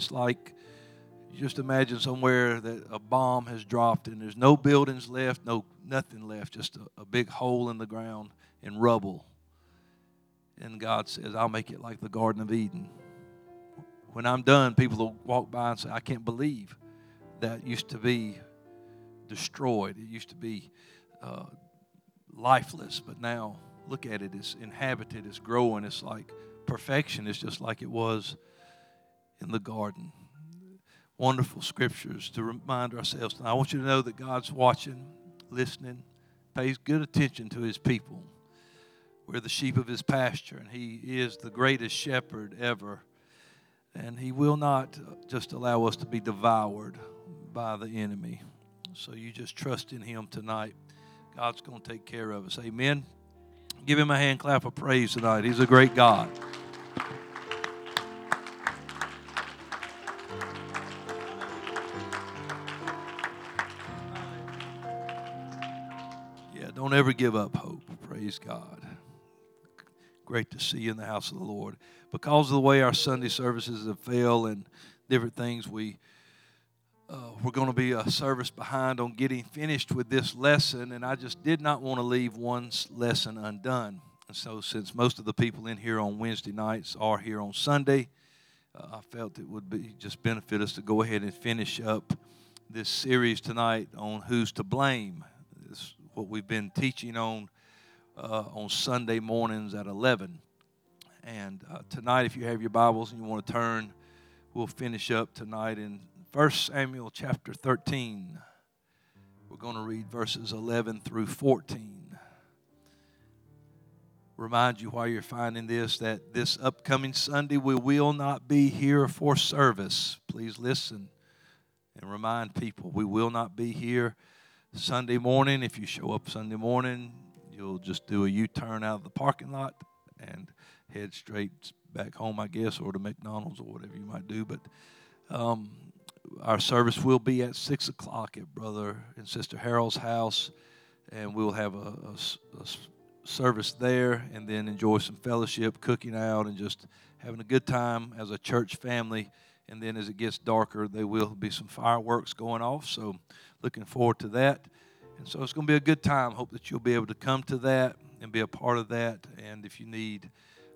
It's like just imagine somewhere that a bomb has dropped and there's no buildings left, no nothing left, just a, a big hole in the ground and rubble. And God says, I'll make it like the Garden of Eden. When I'm done, people will walk by and say, I can't believe that used to be destroyed. It used to be uh, lifeless, but now look at it. It's inhabited, it's growing. It's like perfection. It's just like it was in the garden. Wonderful scriptures to remind ourselves. I want you to know that God's watching, listening, pays good attention to his people. We're the sheep of his pasture, and he is the greatest shepherd ever. And he will not just allow us to be devoured by the enemy. So you just trust in him tonight. God's going to take care of us. Amen. Give him a hand clap of praise tonight. He's a great God. Don't ever give up hope. Praise God. Great to see you in the house of the Lord. Because of the way our Sunday services have failed and different things, we uh, we're going to be a service behind on getting finished with this lesson, and I just did not want to leave one lesson undone. And so, since most of the people in here on Wednesday nights are here on Sunday, uh, I felt it would be just benefit us to go ahead and finish up this series tonight on who's to blame. This is what we've been teaching on uh, on Sunday mornings at 11. And uh, tonight, if you have your Bibles and you want to turn, we'll finish up tonight in 1 Samuel chapter 13. We're going to read verses 11 through 14. Remind you while you're finding this that this upcoming Sunday we will not be here for service. Please listen and remind people we will not be here Sunday morning. If you show up Sunday morning, you'll just do a U turn out of the parking lot and head straight back home, I guess, or to McDonald's or whatever you might do. But um, our service will be at 6 o'clock at Brother and Sister Harold's house, and we'll have a, a, a, service there and then enjoy some fellowship, cooking out, and just having a good time as a church family. And then as it gets darker, there will be some fireworks going off. So, looking forward to that. And so, it's going to be a good time. Hope that you'll be able to come to that and be a part of that. And if you need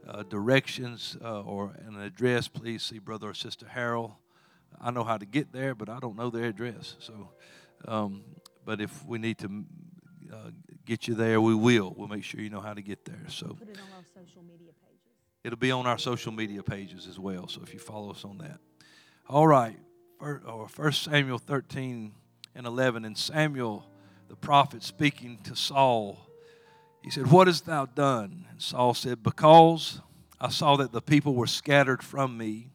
uh, directions uh, or an address, please see Brother or Sister Harold. I know how to get there, but I don't know their address. So, um, but if we need to uh, get you there, we will. We'll make sure you know how to get there. So, Put it on our social media pages. it'll be on our social media pages as well. So if you follow us on that, all right. First Samuel thirteen and eleven, and Samuel the prophet speaking to Saul, he said, "What hast thou done?" And Saul said, "Because I saw that the people were scattered from me."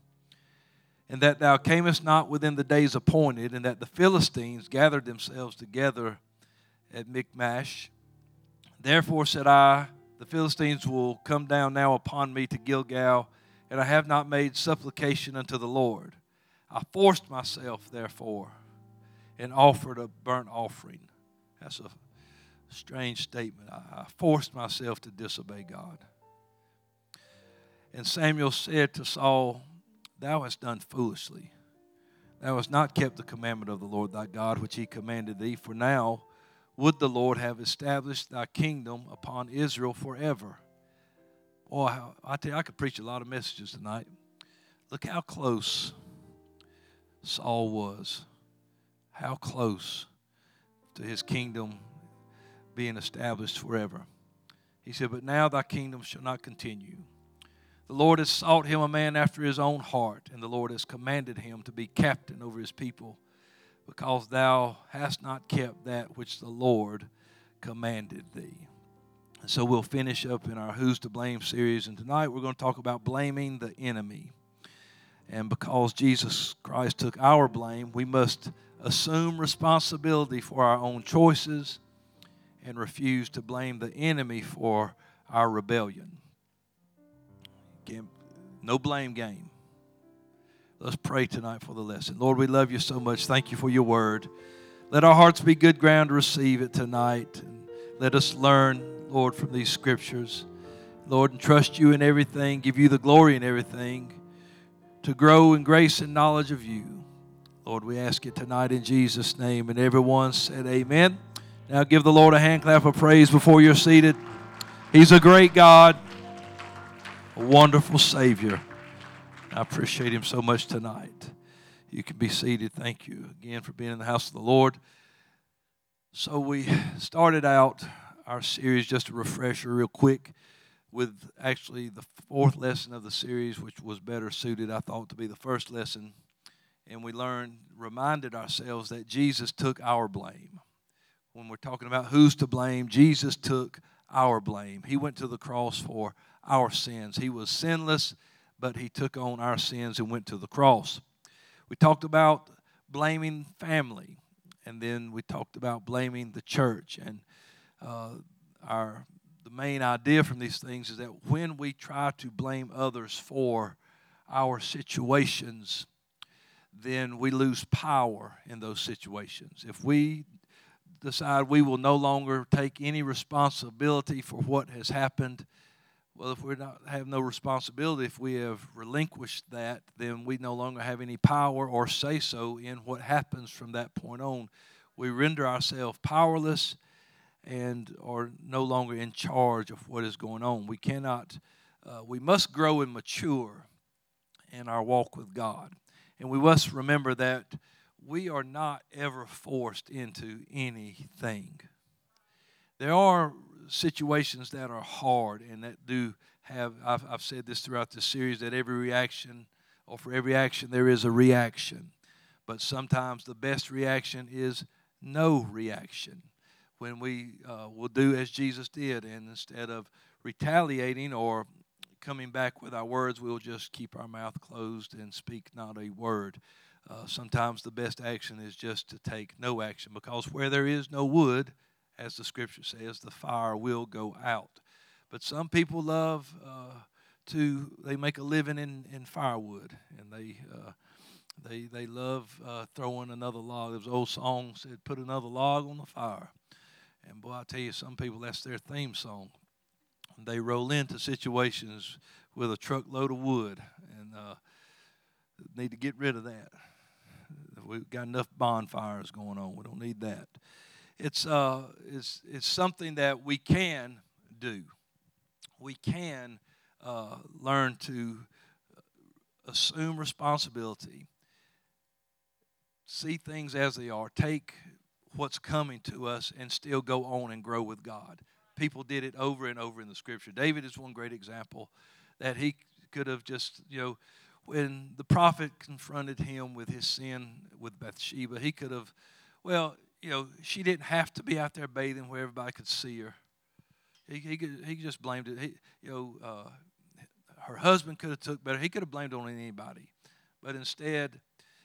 and that thou camest not within the days appointed, and that the Philistines gathered themselves together at Michmash. Therefore said I, The Philistines will come down now upon me to Gilgal, and I have not made supplication unto the Lord. I forced myself, therefore, and offered a burnt offering. That's a strange statement. I forced myself to disobey God. And Samuel said to Saul, Thou hast done foolishly. Thou hast not kept the commandment of the Lord thy God, which he commanded thee. For now would the Lord have established thy kingdom upon Israel forever. Boy, I tell you, I could preach a lot of messages tonight. Look how close Saul was. How close to his kingdom being established forever. He said, But now thy kingdom shall not continue. The Lord has sought him a man after his own heart, and the Lord has commanded him to be captain over his people, because thou hast not kept that which the Lord commanded thee. And so we'll finish up in our Who's to Blame series, and tonight we're going to talk about blaming the enemy. And because Jesus Christ took our blame, we must assume responsibility for our own choices and refuse to blame the enemy for our rebellion. No blame game. Let's pray tonight for the lesson. Lord, we love you so much. Thank you for your word. Let our hearts be good ground to receive it tonight. And let us learn, Lord, from these scriptures. Lord, and trust you in everything, give you the glory in everything. to grow in grace and knowledge of you. Lord, we ask it tonight in Jesus' name. And everyone said, Amen. Now give the Lord a hand clap of praise before you're seated. He's a great God, a wonderful Savior. I appreciate Him so much tonight. You can be seated. Thank you again for being in the house of the Lord. So, we started out our series, just a refresher, real quick, with actually the fourth lesson of the series, which was better suited, I thought, to be the first lesson. And we learned, reminded ourselves that Jesus took our blame. When we're talking about who's to blame, Jesus took our blame. He went to the cross for our sins. He was sinless, but he took on our sins and went to the cross. We talked about blaming family, and then we talked about blaming the church. And uh, our the main idea from these things is that when we try to blame others for our situations, then we lose power in those situations. If we decide we will no longer take any responsibility for what has happened, well, if we have no responsibility, if we have relinquished that, then we no longer have any power or say so in what happens from that point on. We render ourselves powerless and are no longer in charge of what is going on. We cannot, uh, we must grow and mature in our walk with God. And we must remember that we are not ever forced into anything. There are situations that are hard and that do have, I've, I've said this throughout the series, that every reaction, or for every action, there is a reaction. But sometimes the best reaction is no reaction. When we uh, will do as Jesus did, and instead of retaliating or coming back with our words, we'll just keep our mouth closed and speak not a word. Uh, sometimes the best action is just to take no action because where there is no wood, as the scripture says, the fire will go out. But some people love uh, to, they make a living in, in firewood and they, uh, they, they love uh, throwing another log. There's an old song said, put another log on the fire. And boy, I tell you, some people, that's their theme song. They roll into situations with a truckload of wood and uh, need to get rid of that. We've got enough bonfires going on. We don't need that. It's, uh, it's, it's something that we can do. We can uh, learn to assume responsibility, see things as they are, take what's coming to us, and still go on and grow with God. People did it over and over in the scripture. David is one great example that he could have just, you know, when the prophet confronted him with his sin with Bathsheba, he could have, well, you know, she didn't have to be out there bathing where everybody could see her. He, he, could, he just blamed it. He, you know, uh, her husband could have took better. He could have blamed on anybody. But instead,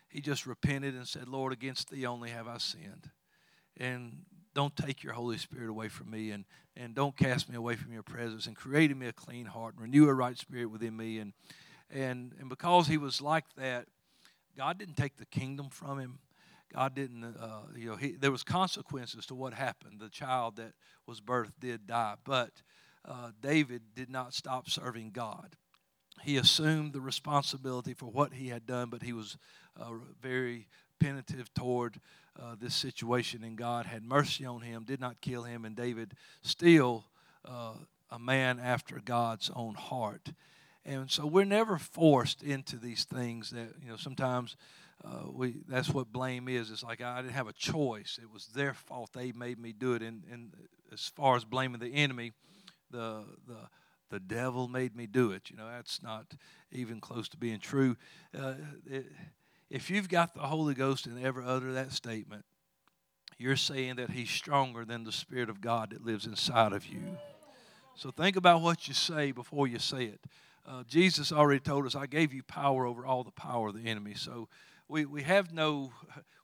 he just repented and said, Lord, against thee only have I sinned. And don't take your Holy Spirit away from me and, and don't cast me away from your presence and create in me a clean heart and renew a right spirit within me. And, and, and because he was like that, God didn't take the kingdom from him. God didn't, uh, you know, he, there was consequences to what happened. The child that was birthed did die, but uh, David did not stop serving God. He assumed the responsibility for what he had done, but he was uh, very penitent toward uh, this situation, and God had mercy on him, did not kill him, and David still uh, a man after God's own heart. And so we're never forced into these things that, you know, sometimes uh, we that's what blame is. It's like I didn't have a choice. It was their fault. They made me do it. And, and as far as blaming the enemy, the, the, the devil made me do it. You know, that's not even close to being true. Uh, it, if you've got the Holy Ghost and ever utter that statement, you're saying that He's stronger than the Spirit of God that lives inside of you. So think about what you say before you say it. Uh, Jesus already told us, I gave you power over all the power of the enemy. So we, we have no,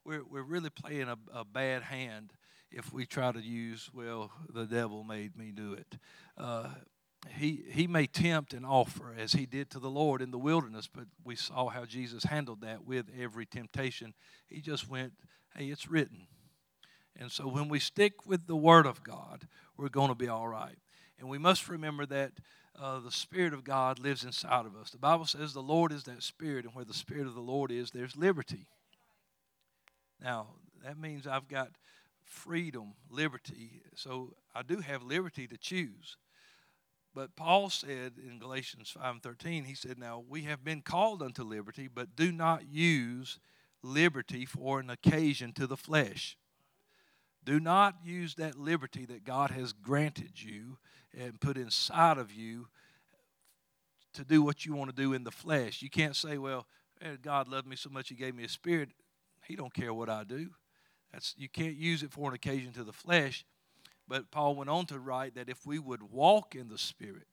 we're, we're really playing a, a bad hand if we try to use, well, the devil made me do it. Uh, he, he may tempt and offer as he did to the Lord in the wilderness, but we saw how Jesus handled that with every temptation. He just went, hey, it's written. And so when we stick with the Word of God, we're going to be all right. And we must remember that uh, the Spirit of God lives inside of us. The Bible says the Lord is that Spirit, and where the Spirit of the Lord is, there's liberty. Now, that means I've got freedom, liberty. So I do have liberty to choose. But Paul said in Galatians 5 and 13, he said, Now we have been called unto liberty, but do not use liberty for an occasion to the flesh. Do not use that liberty that God has granted you and put inside of you to do what you want to do in the flesh. You can't say, well, eh, God loved me so much he gave me a spirit. He don't care what I do. That's you can't use it for an occasion to the flesh. But Paul went on to write that if we would walk in the spirit,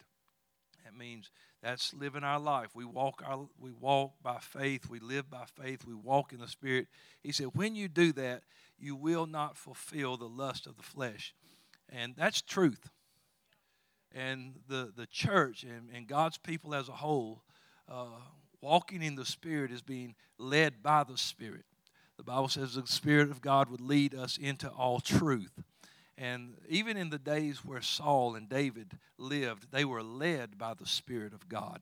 that means that's living our life. We walk our we walk by faith, we live by faith, we walk in the spirit. He said, when you do that, you will not fulfill the lust of the flesh. And that's truth. And the, the church and, and God's people as a whole, uh, walking in the Spirit is being led by the Spirit. The Bible says the Spirit of God would lead us into all truth. And even in the days where Saul and David lived, they were led by the Spirit of God.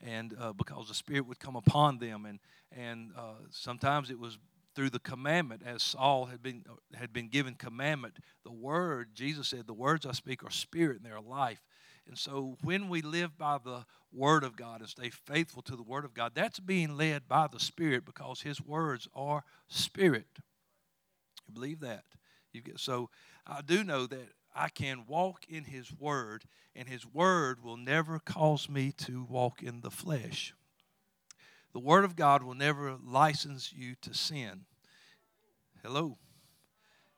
And uh, because the Spirit would come upon them, and, and uh, sometimes it was through the commandment, as Saul had been, had been given commandment, the word, Jesus said, The words I speak are spirit and they are life. And so when we live by the Word of God and stay faithful to the Word of God, that's being led by the Spirit because His words are spirit. You believe that? You get, so I do know that I can walk in His Word, and His Word will never cause me to walk in the flesh. The Word of God will never license you to sin. Hello.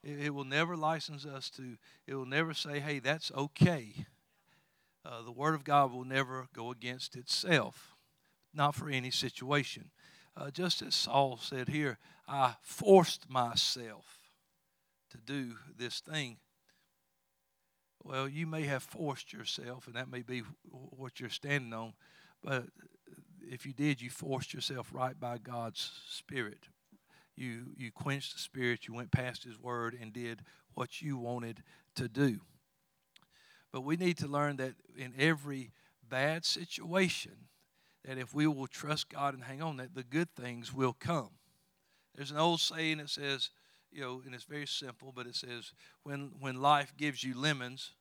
It, will never license us to, it will never say, hey, that's okay. Uh, the Word of God will never go against itself, not for any situation. Uh, just as Saul said here, I forced myself to do this thing. Well, you may have forced yourself, and that may be what you're standing on, but if you did, you forced yourself right by God's Spirit. You, you quenched the Spirit, you went past His Word, and did what you wanted to do. But we need to learn that in every bad situation, that if we will trust God and hang on, that the good things will come. There's an old saying that says, you know, and it's very simple, but it says, when, when life gives you lemons,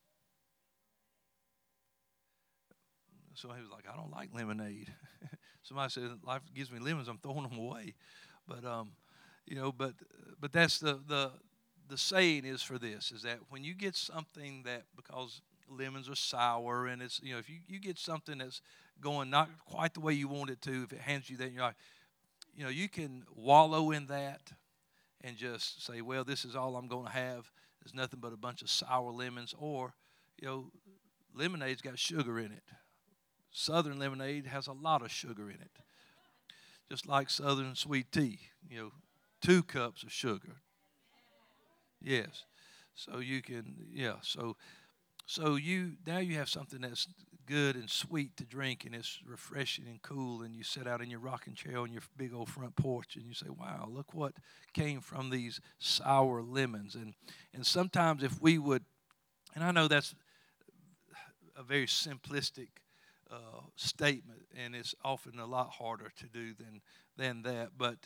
so he was like, I don't like lemonade. Somebody said, life gives me lemons, I'm throwing them away. But, um, you know, but, but that's the, the, the saying is for this, is that when you get something that, because lemons are sour and it's, you know, if you, you get something that's going not quite the way you want it to, if it hands you that, you're like, you know, you can wallow in that and just say, well, this is all I'm going to have. There's nothing but a bunch of sour lemons. Or, you know, lemonade's got sugar in it. Southern lemonade has a lot of sugar in it. Just like Southern sweet tea, you know, two cups of sugar. Yes. So you can, yeah. So, so you now you have something that's good and sweet to drink, and it's refreshing and cool. And you sit out in your rocking chair on your big old front porch, and you say, "Wow, look what came from these sour lemons." And and sometimes if we would, and I know that's a very simplistic uh, statement, and it's often a lot harder to do than than that. But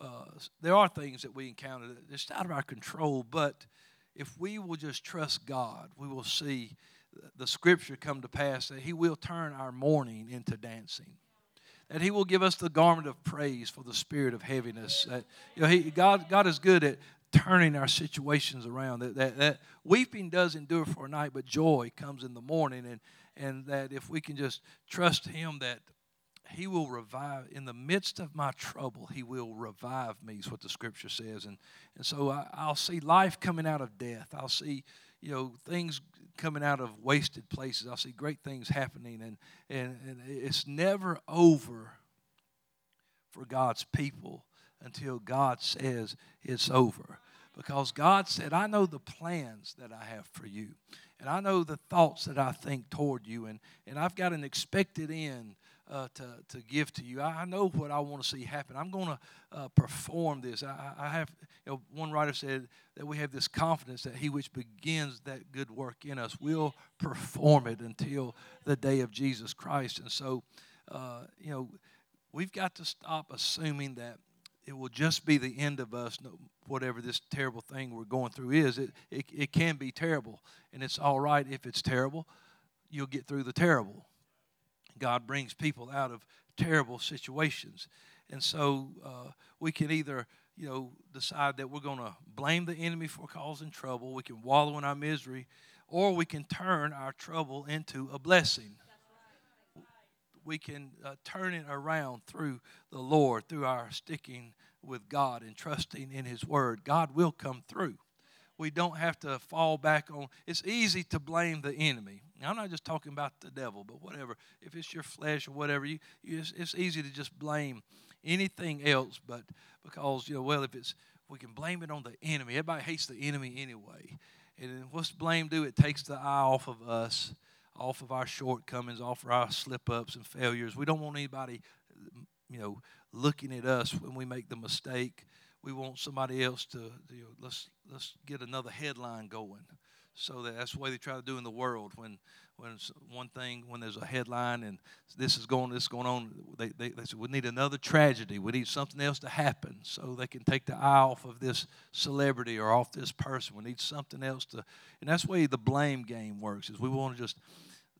uh, there are things that we encounter that just out of our control. But if we will just trust God, we will see the Scripture come to pass that He will turn our mourning into dancing. That He will give us the garment of praise for the spirit of heaviness. That you know, he, God, God is good at turning our situations around. That, that, that weeping does endure for a night, but joy comes in the morning. And, and that if we can just trust Him, that He will revive in the midst of my trouble. He will revive me. Is what the Scripture says, and and so I, I'll see life coming out of death. I'll see you know things coming out of wasted places. I'll see great things happening, and and, and it's never over for God's people until God says it's over. Because God said, I know the plans that I have for you. And I know the thoughts that I think toward you. And, and I've got an expected end uh, to, to give to you. I, know what I want to see happen. I'm going to uh, perform this. I, I have, you know, one writer said that we have this confidence that he which begins that good work in us will perform it until the day of Jesus Christ. And so, uh, you know, we've got to stop assuming that it will just be the end of us, whatever this terrible thing we're going through is. It, it, it can be terrible, and it's all right if it's terrible. You'll get through the terrible. God brings people out of terrible situations. And so uh, we can either, you know, decide that we're going to blame the enemy for causing trouble, we can wallow in our misery, or we can turn our trouble into a blessing. We can uh, turn it around through the Lord, through our sticking with God and trusting in His Word. God will come through we don't have to fall back on. It's easy to blame the enemy. Now, I'm not just talking about the devil, but whatever. If it's your flesh or whatever, you, you it's, it's, easy to just blame anything else. But because you know, well, if it's we can blame it on the enemy. Everybody hates the enemy anyway. And what's blame do? It takes the eye off of us, off of our shortcomings, off of our slip ups and failures. We don't want anybody, you know, looking at us when we make the mistake we want somebody else to you know, let's let's get another headline going. So that that's the way they try to do in the world. When when one thing when there's a headline and this is going this is going on, they, they, they we need another tragedy. We need something else to happen so they can take the eye off of this celebrity or off this person. We need something else to, and that's the way the blame game works. Is we want to just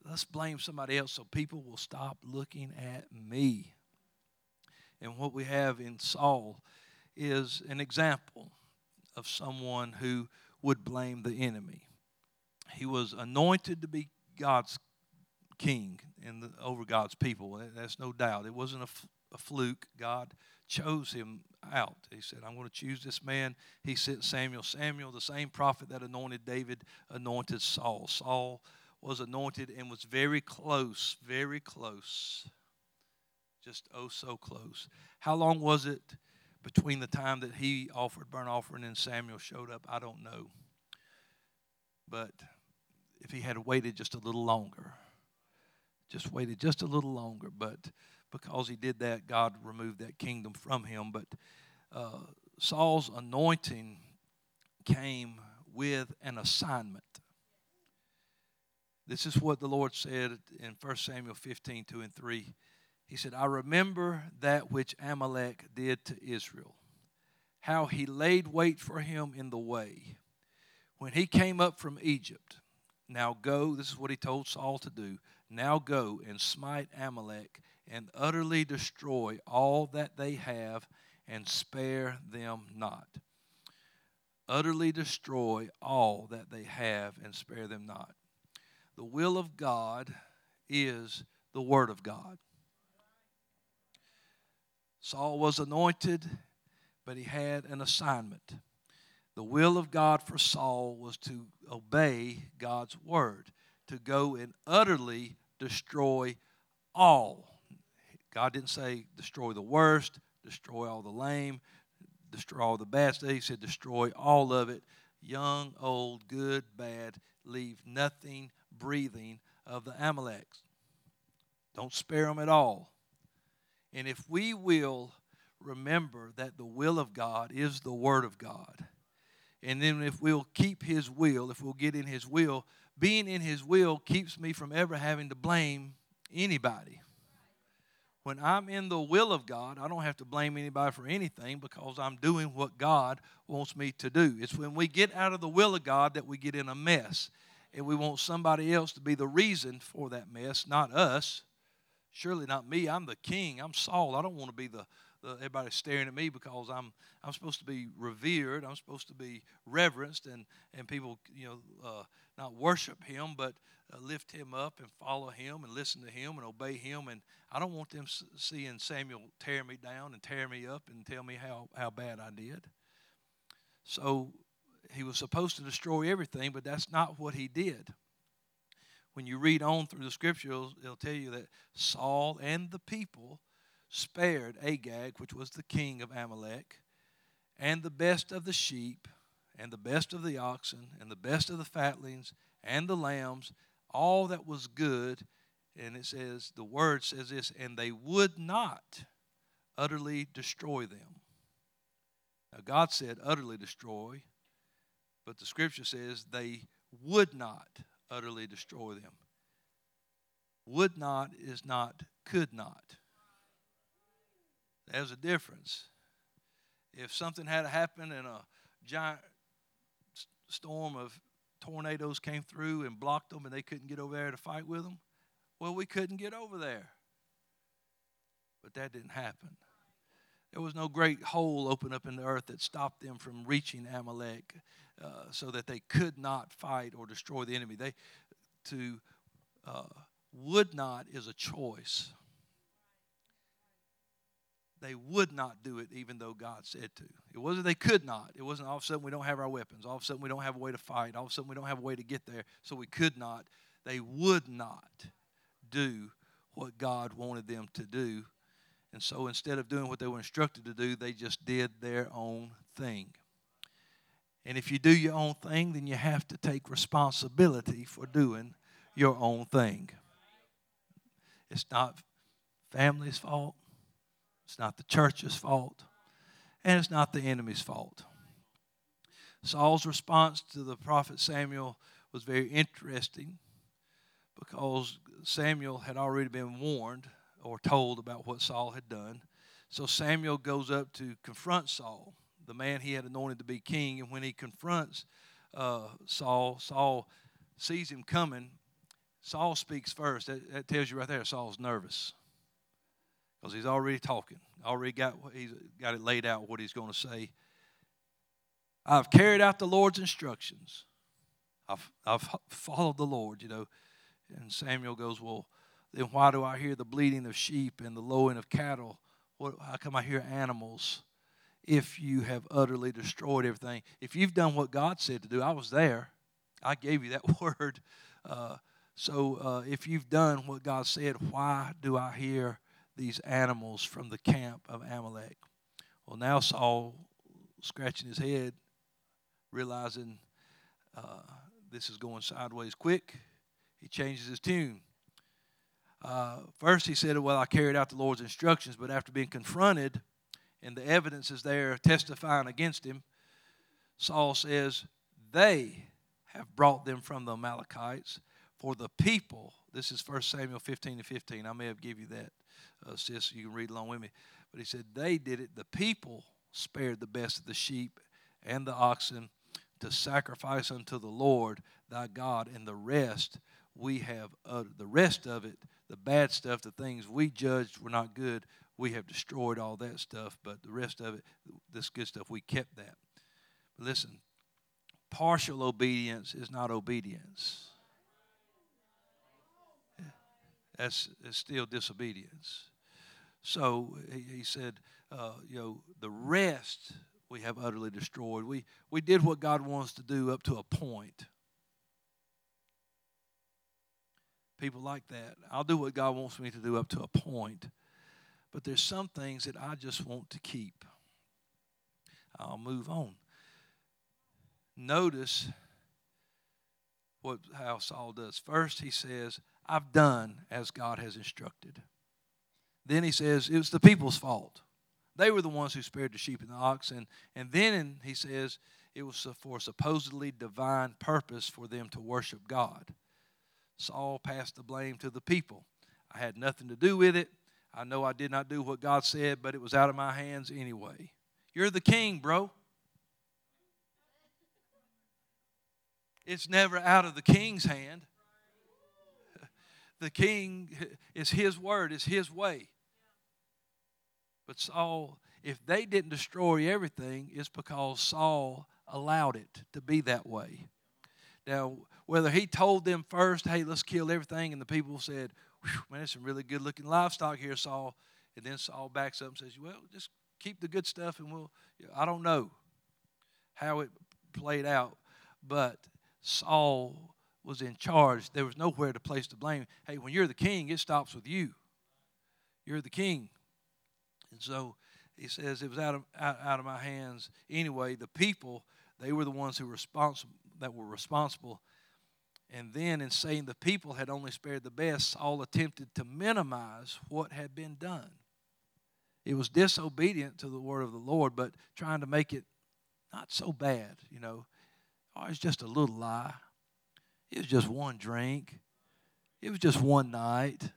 let's blame somebody else so people will stop looking at me. And what we have in Saul is an example of someone who would blame the enemy. He was anointed to be God's king and the, over God's people. That's no doubt. It wasn't a, a fluke. God chose him out. He said, I'm going to choose this man. He sent Samuel. Samuel, the same prophet that anointed David, anointed Saul. Saul was anointed and was very close, very close. Just oh so close. How long was it between the time that he offered burnt offering and Samuel showed up, I don't know. But if he had waited just a little longer, just waited just a little longer, but because he did that, God removed that kingdom from him. But uh, Saul's anointing came with an assignment. This is what the Lord said in 1 Samuel 15 2 and 3. He said, I remember that which Amalek did to Israel, how he laid wait for him in the way. When he came up from Egypt, now go, this is what he told Saul to do. Now go and smite Amalek and utterly destroy all that they have and spare them not. Utterly destroy all that they have and spare them not. The will of God is the Word of God. Saul was anointed, but he had an assignment. The will of God for Saul was to obey God's word, to go and utterly destroy all. God didn't say destroy the worst, destroy all the lame, destroy all the bad. He said destroy all of it young, old, good, bad, leave nothing breathing of the Amaleks. Don't spare them at all. And if we will remember that the will of God is the Word of God, and then if we'll keep His will, if we'll get in His will, being in His will keeps me from ever having to blame anybody. When I'm in the will of God, I don't have to blame anybody for anything because I'm doing what God wants me to do. It's when we get out of the will of God that we get in a mess. And we want somebody else to be the reason for that mess, not us. Surely not me. I'm the king. I'm Saul. I don't want to be the, the everybody staring at me because I'm I'm supposed to be revered. I'm supposed to be reverenced and and people you know uh, not worship him but uh, lift him up and follow him and listen to him and obey him. And I don't want them seeing Samuel tear me down and tear me up and tell me how how bad I did. So he was supposed to destroy everything, but that's not what he did when you read on through the scripture, it'll, it'll, tell you that Saul and the people spared Agag, which was the king of Amalek, and the best of the sheep, and the best of the oxen, and the best of the fatlings, and the lambs, all that was good, And it says, the word says this, and they would not utterly destroy them. Now, God said utterly destroy, but the scripture says they would not utterly destroy them. Would not is not could not. There's a difference. If something had happened and a giant storm of tornadoes came through and blocked them and they couldn't get over there to fight with them, well, we couldn't get over there. But that didn't happen. There was no great hole open up in the earth that stopped them from reaching Amalek uh, so that they could not fight or destroy the enemy. They to uh, would not is a choice. They would not do it even though God said to. It wasn't they could not. It wasn't all of a sudden we don't have our weapons. All of a sudden we don't have a way to fight. All of a sudden we don't have a way to get there, so we could not. They would not do what God wanted them to do. And so instead of doing what they were instructed to do, they just did their own thing. And if you do your own thing, then you have to take responsibility for doing your own thing. It's not family's fault, it's not the church's fault, and it's not the enemy's fault. Saul's response to the prophet Samuel was very interesting because Samuel had already been warned or told about what Saul had done. So Samuel goes up to confront Saul, the man he had anointed to be king. And when he confronts uh, Saul, Saul sees him coming. Saul speaks first. That, that tells you right there Saul's nervous because he's already talking, already got he's got it laid out what he's going to say. I've carried out the Lord's instructions. I've I've followed the Lord, you know. And Samuel goes, Well, then why do I hear the bleating of sheep and the lowing of cattle? What, how come I hear animals if you have utterly destroyed everything? If you've done what God said to do, I was there. I gave you that word. Uh, so uh, if you've done what God said, why do I hear these animals from the camp of Amalek? Well, now Saul, scratching his head, realizing uh, this is going sideways quick he changes his tune. Uh, first, he said, Well, I carried out the Lord's instructions, but after being confronted and the evidence is there testifying against him, Saul says, They have brought them from the Amalekites, for the people, this is 1 Samuel 15 and 15. I may have give you that, uh, sis, you can read along with me. But he said, They did it. The people spared the best of the sheep and the oxen to sacrifice unto the Lord thy God, and the rest we have uh, the rest of it, the bad stuff, the things we judged were not good, we have destroyed all that stuff. But the rest of it, this good stuff, we kept that. But listen, partial obedience is not obedience. That's, that's still disobedience. So he, he said, uh, you know, the rest we have utterly destroyed. We, we did what God wants to do up to a point. people like that. I'll do what God wants me to do up to a point. But there's some things that I just want to keep. I'll move on. Notice what how Saul does. First he says, I've done as God has instructed. Then he says, it was the people's fault. They were the ones who spared the sheep and the oxen. And then he says, it was for supposedly divine purpose for them to worship God. Saul passed the blame to the people. I had nothing to do with it. I know I did not do what God said, but it was out of my hands anyway. You're the king, bro. It's never out of the king's hand. The king is his word, is his way. But Saul, if they didn't destroy everything, it's because Saul allowed it to be that way. Now, whether he told them first, hey, let's kill everything, and the people said, man, there's some really good looking livestock here, Saul. And then Saul backs up and says, well, just keep the good stuff and we'll, I don't know how it played out, but Saul was in charge. There was nowhere to place the blame. Hey, when you're the king, it stops with you. You're the king. And so he says it was out of, out, out of my hands anyway. The people, they were the ones who were responsible, that were responsible And then, in saying the people had only spared the best, Saul attempted to minimize what had been done. It was disobedient to the word of the Lord, but trying to make it not so bad, you know. Oh, it's just a little lie. It was just one drink. It was just one night.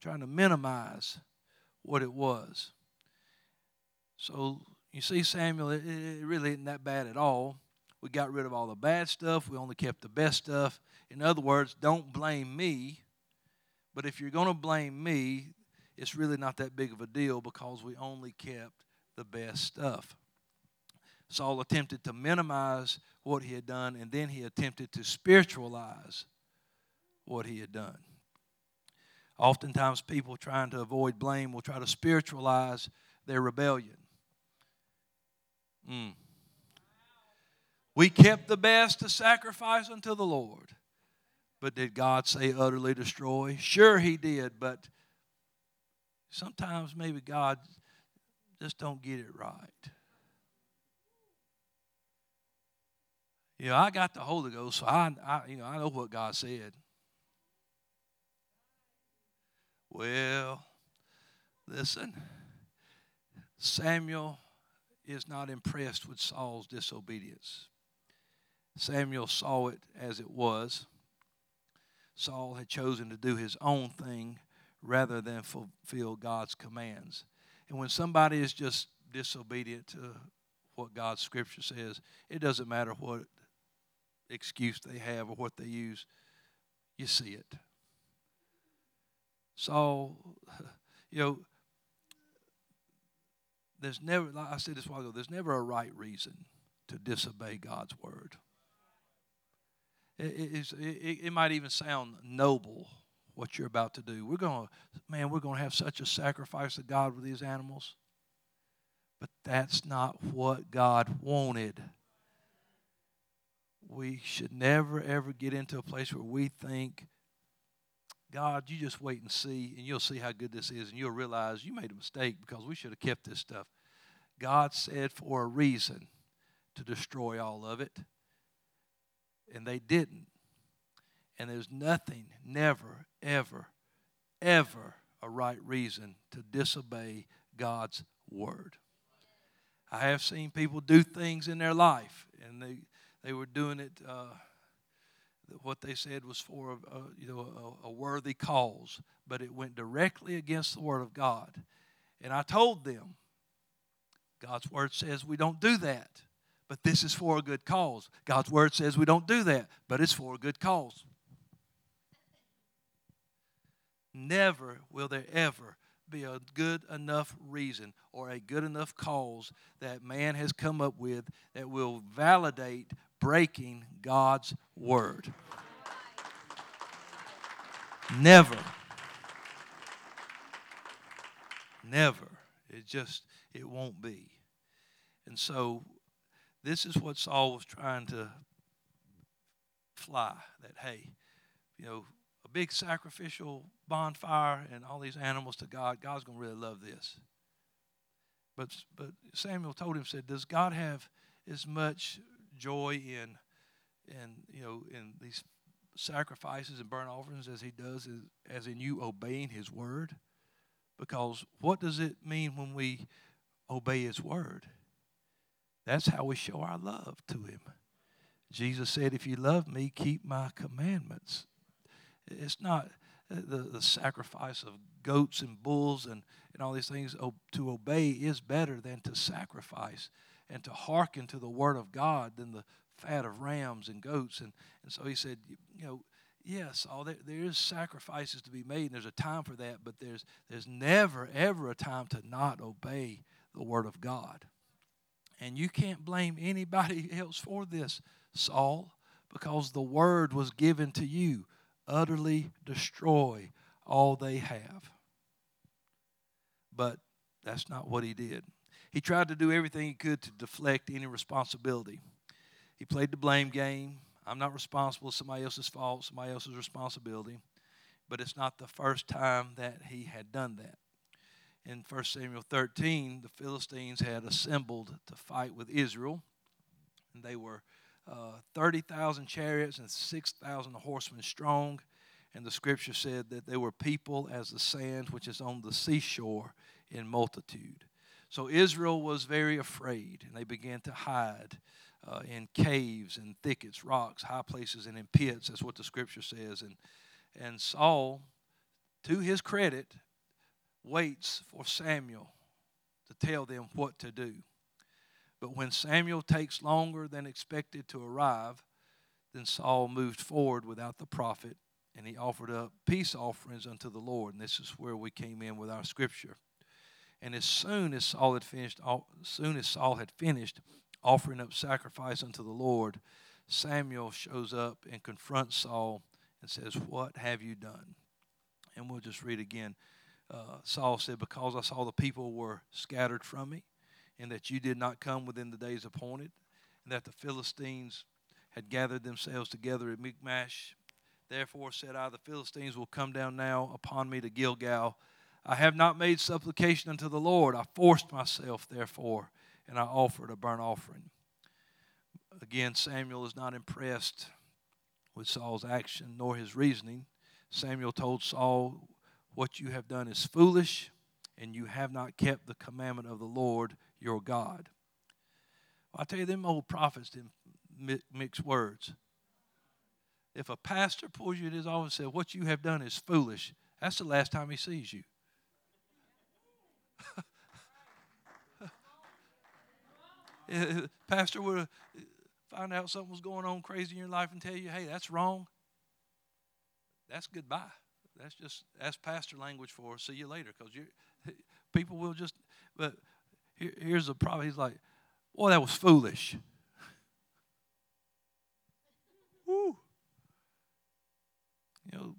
Trying to minimize what it was. So you see, Samuel, it, it really isn't that bad at all. We got rid of all the bad stuff. We only kept the best stuff. In other words, don't blame me. But if you're going to blame me, it's really not that big of a deal because we only kept the best stuff. Saul attempted to minimize what he had done, and then he attempted to spiritualize what he had done. Oftentimes, people trying to avoid blame will try to spiritualize their rebellion. Mm. We kept the best to sacrifice unto the Lord. But did God say utterly destroy? Sure, He did, but sometimes maybe God just don't get it right. You know, I got the Holy Ghost, so I, I you know, I know what God said. Well, listen, Samuel is not impressed with Saul's disobedience. Samuel saw it as it was. Saul had chosen to do his own thing rather than fulfill God's commands. And when somebody is just disobedient to what God's scripture says, it doesn't matter what excuse they have or what they use, you see it. Saul, you know, there's never, like I said this while ago, there's never a right reason to disobey God's word. It, it, it, might even sound noble what you're about to do. We're going to, man, we're going to have such a sacrifice to God with these animals. But that's not what God wanted. We should never, ever get into a place where we think, God, you just wait and see, and you'll see how good this is, and you'll realize you made a mistake because we should have kept this stuff. God said for a reason to destroy all of it and they didn't. And there's nothing, never, ever, ever a right reason to disobey God's word. I have seen people do things in their life, and they they were doing it. Uh, what they said was for a, a you know a, a worthy cause, but it went directly against the word of God. And I told them, God's word says we don't do that but this is for a good cause. God's word says we don't do that, but it's for a good cause. Never will there ever be a good enough reason or a good enough cause that man has come up with that will validate breaking God's word. Never. Never. It just, it won't be. And so this is what Saul was trying to fly that, hey, you know, a big sacrificial bonfire and all these animals to God, God's going to really love this. But, but Samuel told him, said, does God have as much joy in, in, you know, in these sacrifices and burnt offerings as he does as, as in you obeying his word? Because what does it mean when we obey his word? That's how we show our love to Him. Jesus said, If you love me, keep my commandments. It's not uh, the, the sacrifice of goats and bulls and, and all these things. To obey is better than to sacrifice and to hearken to the word of God than the fat of rams and goats. And, and so he said, you know, yes, all there, there is sacrifices to be made, and there's a time for that, but there's, there's never, ever a time to not obey the word of God. And you can't blame anybody else for this, Saul, because the word was given to you utterly destroy all they have. But that's not what he did. He tried to do everything he could to deflect any responsibility. He played the blame game. I'm not responsible. It's somebody else's fault, somebody else's responsibility. But it's not the first time that he had done that in 1 Samuel 13, the Philistines had assembled to fight with Israel, and they were uh, 30,000 chariots and 6,000 horsemen strong. And the scripture said that they were people as the sand which is on the seashore in multitude. So Israel was very afraid, and they began to hide uh, in caves and thickets, rocks, high places, and in pits. That's what the scripture says. And, and Saul, to his credit, waits for Samuel to tell them what to do. But when Samuel takes longer than expected to arrive, then Saul moved forward without the prophet, and he offered up peace offerings unto the Lord. And this is where we came in with our scripture. And as soon as Saul had finished, as soon as Saul had finished offering up sacrifice unto the Lord, Samuel shows up and confronts Saul and says, "What have you done?" And we'll just read again. Uh, Saul said, "Because I saw the people were scattered from me, and that you did not come within the days appointed, and that the Philistines had gathered themselves together at Michmash. Therefore said I, the Philistines will come down now upon me to Gilgal. I have not made supplication unto the Lord. I forced myself, therefore, and I offered a burnt offering. Again, Samuel is not impressed with Saul's action nor his reasoning. Samuel told Saul, What you have done is foolish, and you have not kept the commandment of the Lord your God. Well, I tell you, them old prophets didn't mix words. If a pastor pulls you in his office and says, What you have done is foolish, that's the last time he sees you. pastor would find out something was going on crazy in your life and tell you, hey, that's wrong. That's goodbye. That's just that's pastor language for see you later because people will just but here, here's the problem. He's like, boy, that was foolish. Woo. You know,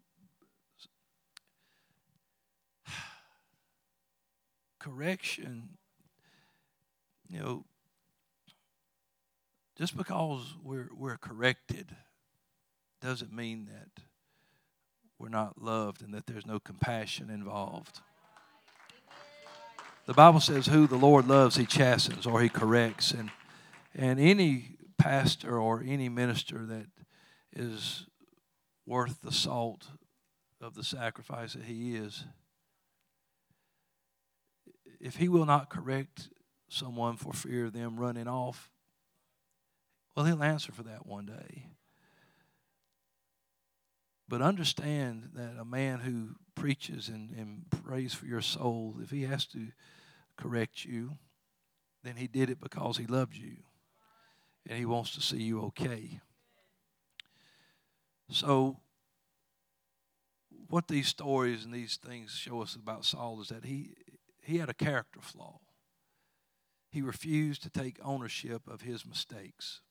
correction, you know, just because we're, we're corrected doesn't mean that we're not loved and that there's no compassion involved. The Bible says, Who the Lord loves, he chastens or he corrects. And, and any pastor or any minister that is worth the salt of the sacrifice that he is, if he will not correct someone for fear of them running off, well, he'll answer for that one day. But understand that a man who preaches and, and prays for your soul, if he has to correct you, then he did it because he loved you and he wants to see you okay. So, what these stories and these things show us about Saul is that he, he had a character flaw. He refused to take ownership of his mistakes.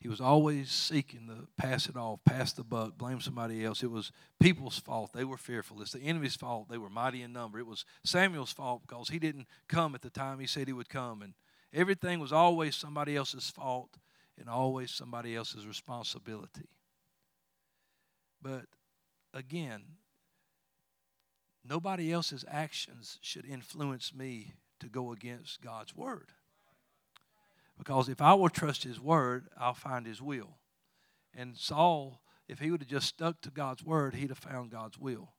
He was always seeking to pass it off, pass the buck, blame somebody else. It was people's fault. They were fearful. It's the enemy's fault. They were mighty in number. It was Samuel's fault because he didn't come at the time he said he would come. And everything was always somebody else's fault and always somebody else's responsibility. But again, nobody else's actions should influence me to go against God's word. Because if I will trust His word, I'll find His will. And Saul, if he would have just stuck to God's word, he'd have found God's will.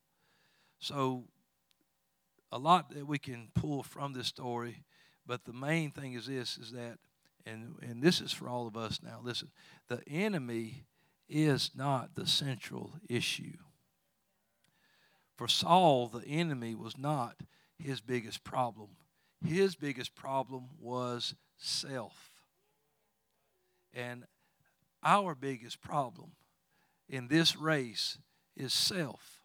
So, a lot that we can pull from this story, but the main thing is this: is that, and and this is for all of us now. Listen, the enemy is not the central issue. For Saul, the enemy was not his biggest problem. His biggest problem was self. And our biggest problem in this race is self.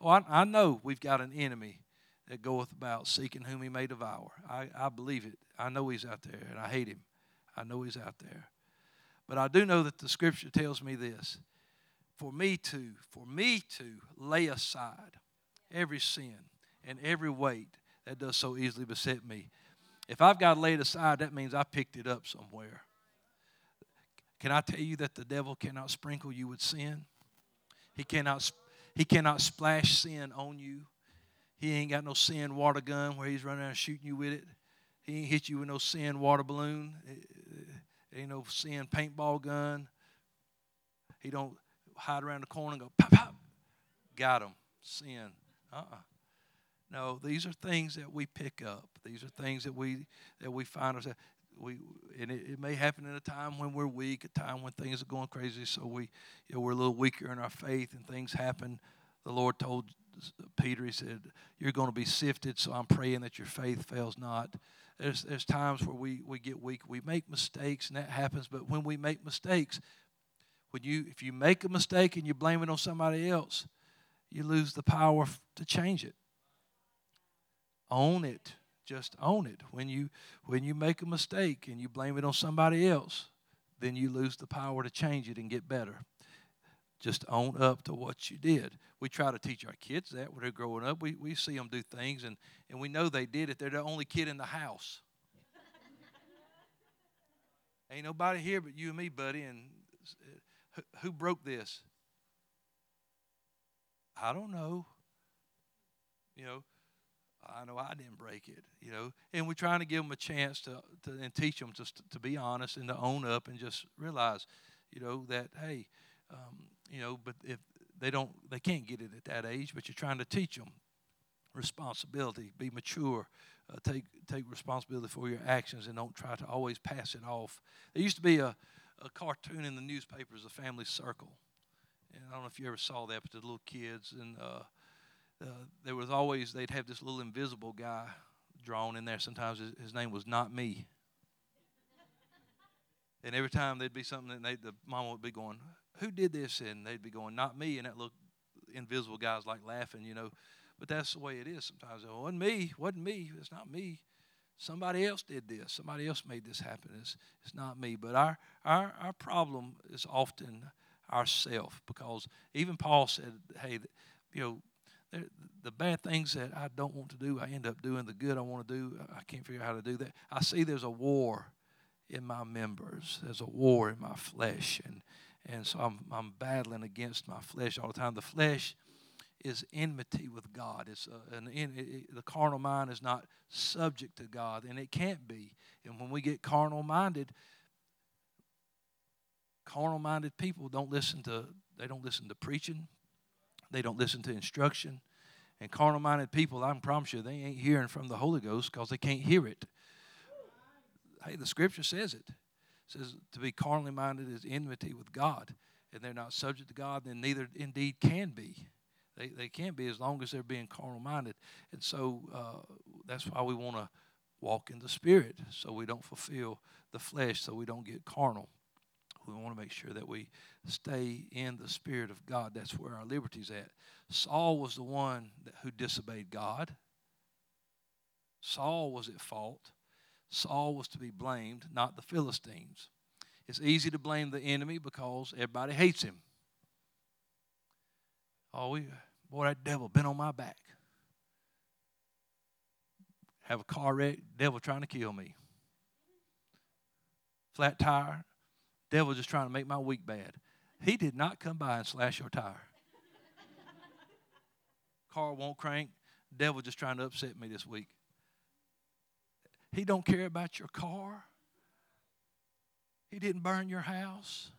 Oh, I, I know we've got an enemy that goeth about seeking whom he may devour. I, I believe it. I know he's out there, and I hate him. I know he's out there. But I do know that the scripture tells me this for me to, for me to lay aside every sin and every weight that does so easily beset me. If I've got it aside, that means I picked it up somewhere. Can I tell you that the devil cannot sprinkle you with sin? He cannot, he cannot splash sin on you. He ain't got no sin water gun where he's running around shooting you with it. He ain't hit you with no sin water balloon. Ain't no sin paintball gun. He don't hide around the corner and go pop pop. Got him. Sin. Uh-uh. No, these are things that we pick up. These are things that we that we find ourselves. We and it, it may happen in a time when we're weak, a time when things are going crazy. So we, you know, we're a little weaker in our faith, and things happen. The Lord told Peter, He said, "You're going to be sifted." So I'm praying that your faith fails not. There's there's times where we we get weak, we make mistakes, and that happens. But when we make mistakes, when you if you make a mistake and you blame it on somebody else, you lose the power to change it. Own it. Just own it. When you when you make a mistake and you blame it on somebody else, then you lose the power to change it and get better. Just own up to what you did. We try to teach our kids that when they're growing up. We, we see them do things and, and we know they did it. They're the only kid in the house. Ain't nobody here but you and me, buddy. And uh, who, who broke this? I don't know. You know, I know I didn't break it, you know. And we're trying to give them a chance to, to and teach them just to, to be honest and to own up and just realize, you know, that hey, um, you know, but if they don't, they can't get it at that age. But you're trying to teach them responsibility, be mature, uh, take take responsibility for your actions, and don't try to always pass it off. There used to be a, a cartoon in the newspapers, a Family Circle, and I don't know if you ever saw that, but the little kids and uh, uh, there was always they'd have this little invisible guy drawn in there. Sometimes his, his name was not me. and every time there'd be something that they, the mom would be going, "Who did this?" and they'd be going, "Not me." And that little invisible guy's like laughing, you know. But that's the way it is sometimes. It wasn't me. wasn't me. It's not me. Somebody else did this. Somebody else made this happen. It's, it's not me. But our, our, our problem is often ourself because even Paul said, hey, you know, the bad things that I don't want to do, I end up doing. The good I want to do, I can't figure out how to do that. I see there's a war in my members. There's a war in my flesh, and and so I'm I'm battling against my flesh all the time. The flesh is enmity with God. It's uh, an it, the carnal mind is not subject to God, and it can't be. And when we get carnal minded, carnal minded people don't listen to they don't listen to preaching they don't listen to instruction. And carnal minded people, I can promise you, they ain't hearing from the Holy Ghost because they can't hear it. Hey, the scripture says it. it. says to be carnally minded is enmity with God. And they're not subject to God, then neither indeed can be. They, they can't be as long as they're being carnal minded. And so uh, that's why we want to walk in the Spirit so we don't fulfill the flesh, so we don't get carnal. We want to make sure that we stay in the Spirit of God. That's where our liberty's at. Saul was the one that, who disobeyed God. Saul was at fault. Saul was to be blamed, not the Philistines. It's easy to blame the enemy because everybody hates him. Oh, we, boy, that devil been on my back. Have a car wreck, devil trying to kill me. Flat tire, Devil just trying to make my week bad. He did not come by and slash your tire. Car won't crank. Devil just trying to upset me this week. He don't care about your car. He didn't burn your house.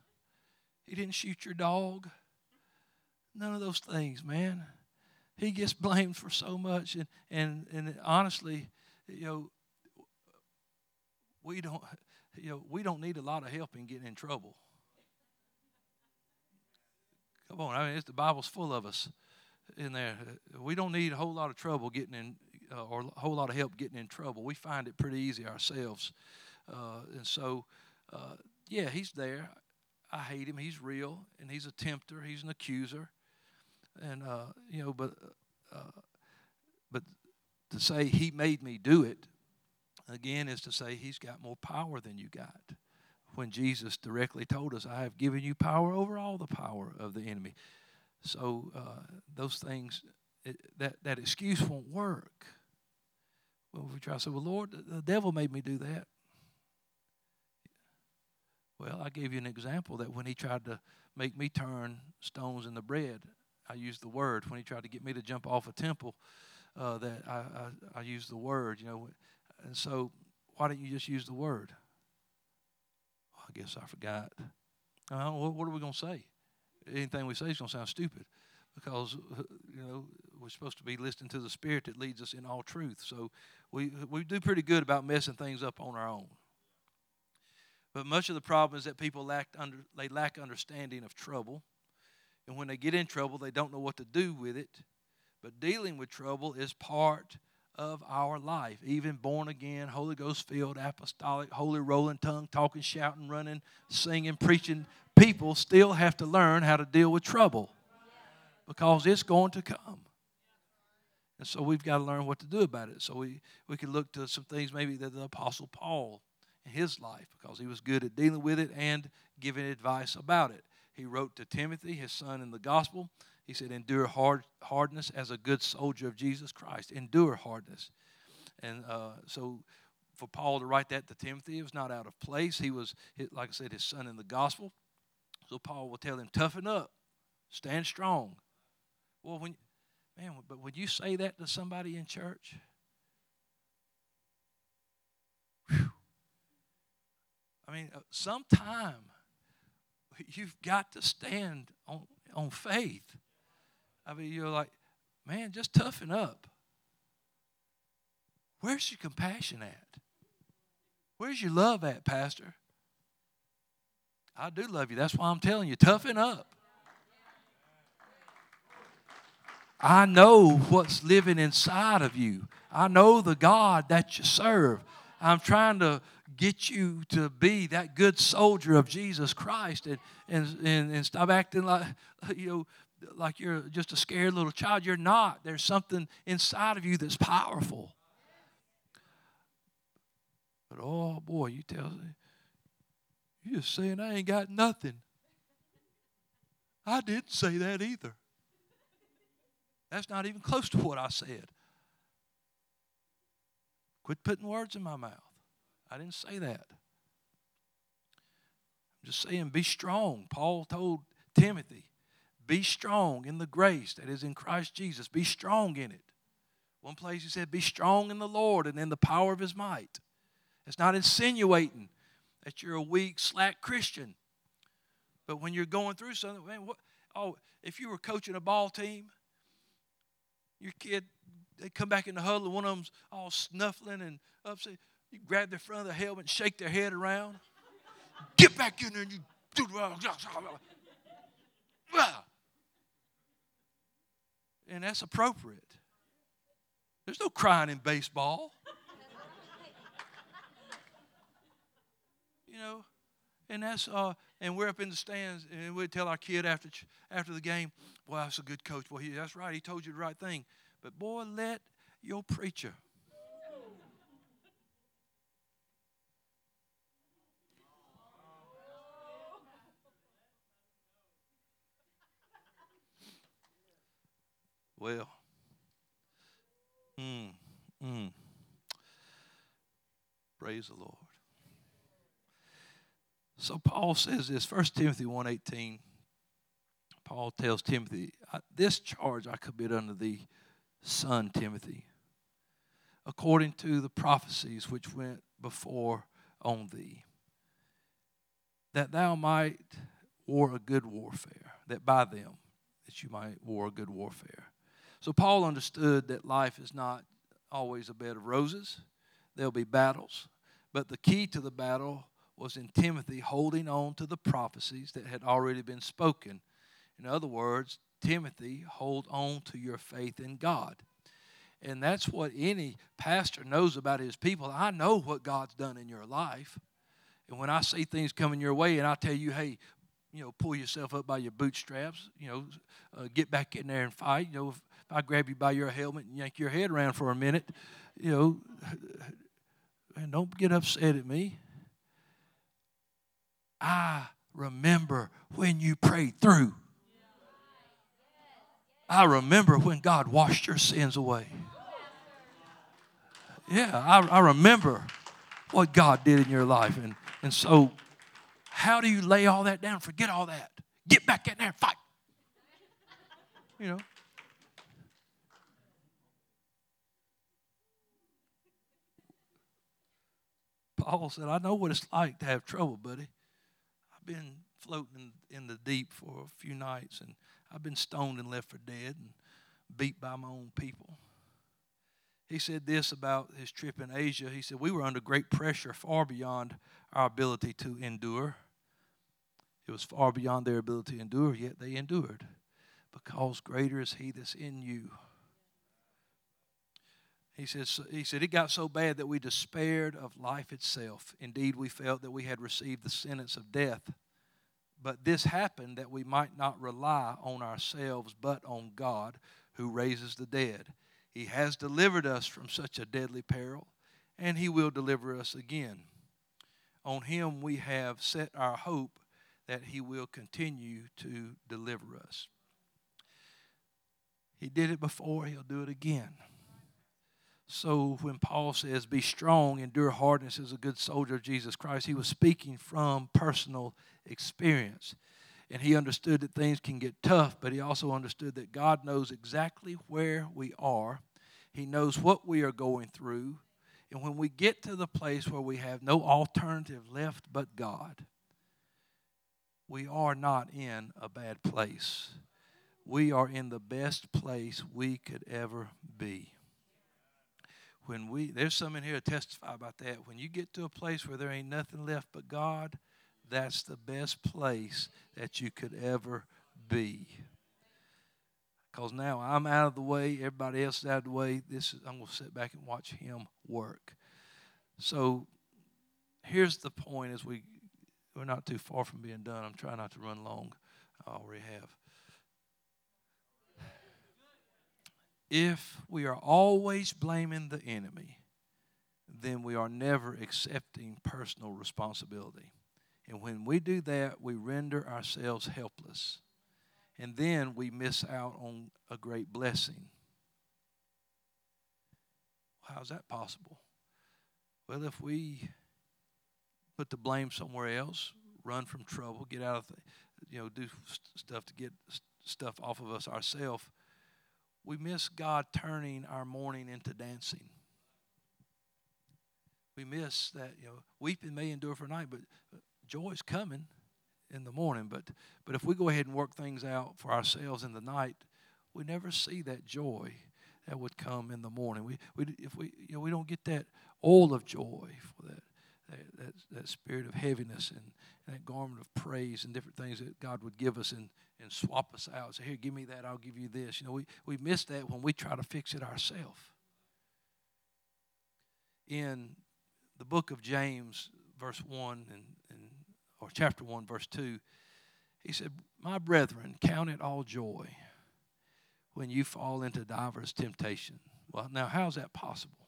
He didn't shoot your dog. None of those things, man. He gets blamed for so much, and and and honestly, you know, we don't you know, we don't need a lot of help in getting in trouble. Come on, I mean, the Bible's full of us in there. We don't need a whole lot of trouble getting in, uh, or a whole lot of help getting in trouble. We find it pretty easy ourselves. Uh, and so, uh, yeah, he's there. I hate him. He's real, and he's a tempter. He's an accuser, and uh, you know, but uh, but to say he made me do it again is to say he's got more power than you got. When Jesus directly told us, I have given you power over all the power of the enemy. So uh, those things, it, that, that excuse won't work. Well, if we try to say, well, Lord, the devil made me do that. Well, I gave you an example that when he tried to make me turn stones into bread, I used the word. When he tried to get me to jump off a temple, uh, that I, I, I used the word. You know, and so, why don't you just use the word? I guess I forgot. Uh, what, what are we going to say? Anything we say is going to sound stupid because you know we're supposed to be listening to the Spirit that leads us in all truth. So we we do pretty good about messing things up on our own. But much of the problem is that people lack under they lack understanding of trouble, and when they get in trouble, they don't know what to do with it. But dealing with trouble is part of our life. Even born again, Holy Ghost filled, apostolic, holy rolling tongue, talking, shouting, running, singing, preaching people still have to learn how to deal with trouble because it's going to come. And so we've got to learn what to do about it. So we, we can look to some things maybe that the Apostle Paul in his life, because he was good at dealing with it and giving advice about it. He wrote to Timothy, his son in the gospel. He said, Endure hard, hardness as a good soldier of Jesus Christ. Endure hardness. And uh, so for Paul to write that to Timothy, it was not out of place. He was, like I said, his son in the gospel. So Paul will tell him, Toughen up, stand strong. Well, when, man, but would you say that to somebody in church? I mean, uh, sometime you've got to stand on, on faith. I mean, you're like, man, just toughen up. Where's your compassion at? Where's your love at, Pastor? I do love you. That's why I'm telling you, toughen up. I know what's living inside of you. I know the God that you serve. I'm trying to get you to be that good soldier of Jesus Christ and, and, and, and stop acting like, you know, like you're just a scared little child. You're not. There's something inside of you that's powerful. But oh boy, you tell me, You're just saying I ain't got nothing. I didn't say that either. That's not even close to what I said. Quit putting words in my mouth. I didn't say that. I'm just saying, be strong. Paul told Timothy, be strong in the grace that is in Christ Jesus. Be strong in it. One place he said, be strong in the Lord and in the power of his might. It's not insinuating that you're a weak, slack Christian. But when you're going through something, man, what, oh, if you were coaching a ball team your kid, they come back in the huddle, and one of them's all snuffling and upset. You grab their front of the helmet and shake their head around. Get back in there and you do and that's appropriate. There's no crying in baseball. you know, and that's uh, and we're up in the stands, and we'd tell our kid after after the game, "Boy, that's a good coach. Boy, that's right. He told you the right thing." But boy, let your preacher. Well, mm, mm. Praise the Lord. So Paul says this, 1 Timothy 1.18, Paul tells Timothy, this charge I commit unto thee, son Timothy, according to the prophecies which went before on thee, that thou might war a good warfare, that by them that you might war a good warfare. So Paul understood that life is not always a bed of roses. There'll be battles, but the key to the battle was in Timothy holding on to the prophecies that had already been spoken. In other words, Timothy, hold on to your faith in God. And that's what any pastor knows about his people. I know what God's done in your life. And when I see things coming your way and I tell you, hey, you know, pull yourself up by your bootstraps, you know, uh, get back in there and fight. You know, I grab you by your helmet and yank your head around for a minute, you know, and don't get upset at me. I remember when you prayed through. I remember when God washed your sins away. Yeah, I, I remember what God did in your life. And, and so, how do you lay all that down? Forget all that. Get back in there and fight. You know? Paul said, I know what it's like to have trouble, buddy. I've been floating in, the deep for a few nights, and I've been stoned and left for dead and beat by my own people. He said this about his trip in Asia. He said, We were under great pressure, far beyond our ability to endure. It was far beyond their ability to endure, yet they endured, because greater is He that's in you. He says, he said, It got so bad that we despaired of life itself. Indeed, we felt that we had received the sentence of death. But this happened that we might not rely on ourselves, but on God who raises the dead. He has delivered us from such a deadly peril, and He will deliver us again. On Him we have set our hope that He will continue to deliver us. He did it before, He'll do it again. So when Paul says, Be strong, endure hardness as a good soldier of Jesus Christ, he was speaking from personal experience. And he understood that things can get tough, but he also understood that God knows exactly where we are. He knows what we are going through. And when we get to the place where we have no alternative left but God, we are not in a bad place. We are in the best place we could ever be when we there's some in here to testify about that. When you get to a place where there ain't nothing left but god that's the best place that you could ever be. Because now i'm out of the way everybody else is out of the way. This is i'm going to sit back and watch him work. So here's the point as we we're not too far from being done. I'm trying not to run long. I already have If we are always blaming the enemy, then we are never accepting personal responsibility. And when we do that, we render ourselves helpless. And then we miss out on a great blessing. How's that possible? Well, if we put the blame somewhere else, run from trouble, get out of, you know, do stuff to get stuff off of us ourselves, we miss God turning our mourning into dancing. We miss that, you know, weeping may endure for a night, but joy's coming in the morning. But but if we go ahead and work things out for ourselves in the night, we never see that joy that would come in the morning. We, we if we you know we don't get that oil of joy for that that, that, spirit of heaviness and, and that garment of praise and different things that God would give us and, and swap us out. Say, here, give me that, I'll give you this. You know, we, we miss that when we try to fix it ourselves. In the book of James, verse 1 and, and or chapter 1, verse 2, he said, My brethren, count it all joy when you fall into divers temptation. Well, now, how's that possible?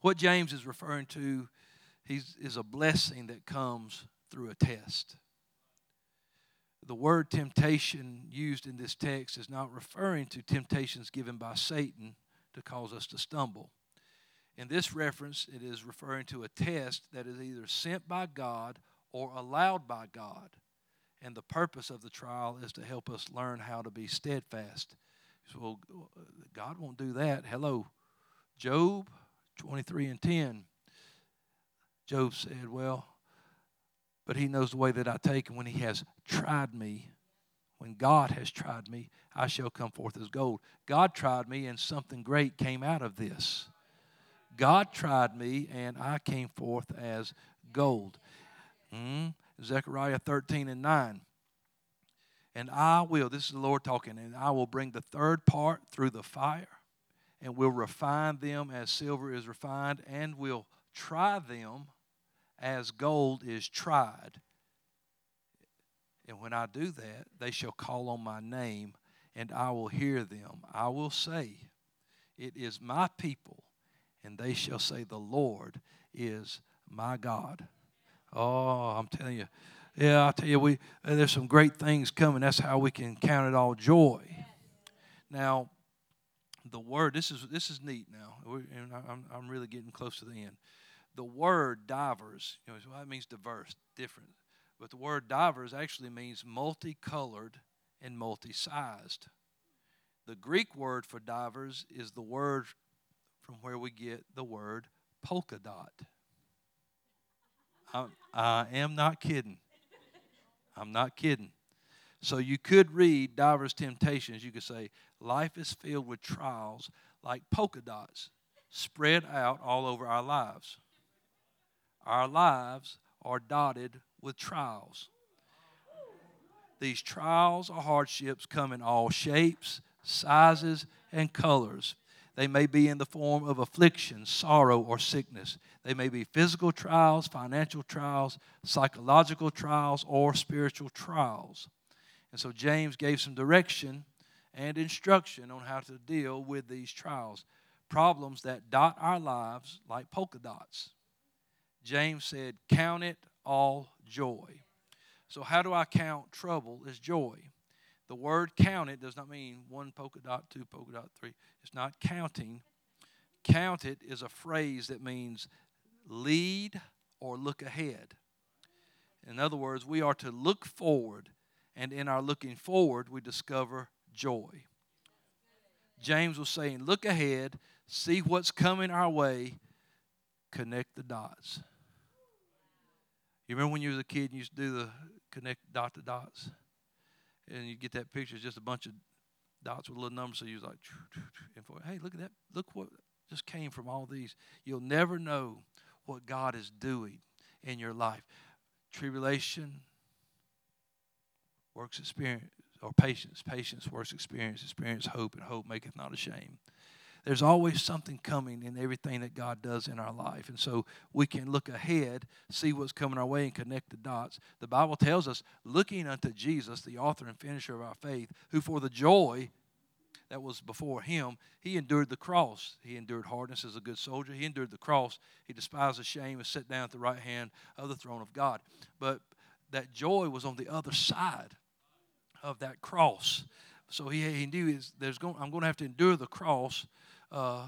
What James is referring to He's, is a blessing that comes through a test. The word temptation used in this text is not referring to temptations given by Satan to cause us to stumble. In this reference, it is referring to a test that is either sent by God or allowed by God. And the purpose of the trial is to help us learn how to be steadfast. So, well, God won't do that. Hello. Job 23 and 10 Job said, Well, but he knows the way that I take, and when he has tried me, when God has tried me, I shall come forth as gold. God tried me, and something great came out of this. God tried me, and I came forth as gold. Mm, Zechariah 13 and 9. And I will, this is the Lord talking, and I will bring the third part through the fire, and will refine them as silver is refined, and will try them as gold is tried. And when I do that, they shall call on my name, and I will hear them. I will say, It is my people, and they shall say, The Lord is my God. Oh, I'm telling you. Yeah, I tell you, we uh, there's some great things coming. That's how we can count it all joy. Now, the word. This is this is neat. Now, and I'm I'm really getting close to the end the word divers, you know, well, that means diverse, different. But the word divers actually means multicolored and multi sized. The Greek word for divers is the word from where we get the word polka dot. I, I am not kidding. I'm not kidding. So you could read Divers Temptations. You could say, Life is filled with trials like polka dots spread out all over our lives. Our lives are dotted with trials. These trials or hardships come in all shapes, sizes, and colors. They may be in the form of affliction, sorrow, or sickness. They may be physical trials, financial trials, psychological trials, or spiritual trials. And so James gave some direction and instruction on how to deal with these trials, problems that dot our lives like polka dots. James said, Count it all joy. So, how do I count trouble as joy? The word count it does not mean one polka dot, two polka dot, three. It's not counting. Count it is a phrase that means lead or look ahead. In other words, we are to look forward, and in our looking forward, we discover joy. James was saying, Look ahead, see what's coming our way, connect the dots. You remember when you was a kid and you used to do the connect dot to dots? and you get that picture, it's just a bunch of dots with little numbers. So you was like, hey, look at that. Look what just came from all these. You'll never know what God is doing in your life. Tribulation works experience, or patience. Patience works experience. Experience hope, and hope maketh not ashamed. There's always something coming in everything that God does in our life. And so we can look ahead, see what's coming our way, and connect the dots. The Bible tells us, looking unto Jesus, the author and finisher of our faith, who for the joy that was before him, he endured the cross. He endured hardness as a good soldier. He endured the cross. He despised the shame and sat down at the right hand of the throne of God. But that joy was on the other side of that cross. So he, he knew there's going, I'm going to have to endure the cross uh,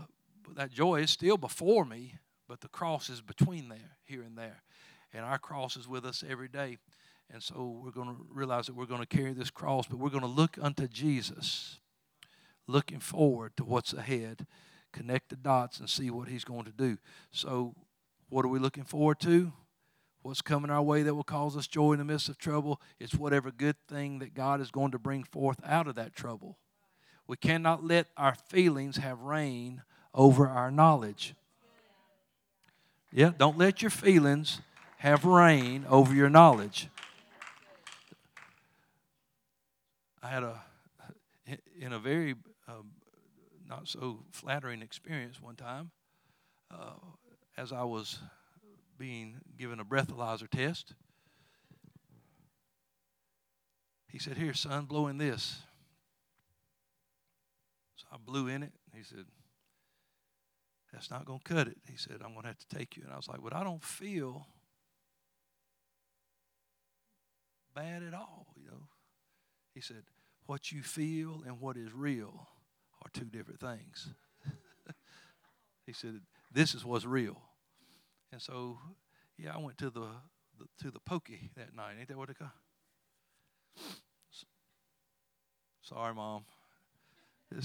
that joy is still before me, but the cross is between there, here and there. And our cross is with us every day. And so we're going to realize that we're going to carry this cross, but we're going to look unto Jesus, looking forward to what's ahead, connect the dots and see what he's going to do. So, what are we looking forward to? What's coming our way that will cause us joy in the midst of trouble? It's whatever good thing that God is going to bring forth out of that trouble. We cannot let our feelings have reign over our knowledge. Yeah, don't let your feelings have reign over your knowledge. I had a, in a very um, not so flattering experience one time, uh, as I was being given a breathalyzer test. He said, Here, son, blow in this. So I blew in it. He said, That's not going to cut it. He said, I'm going to have to take you. And I was like, But I don't feel bad at all, you know. He said, What you feel and what is real are two different things. he said, This is what's real. And so, yeah, I went to the, the to the pokey that night. Ain't that what it called? Sorry, Mom.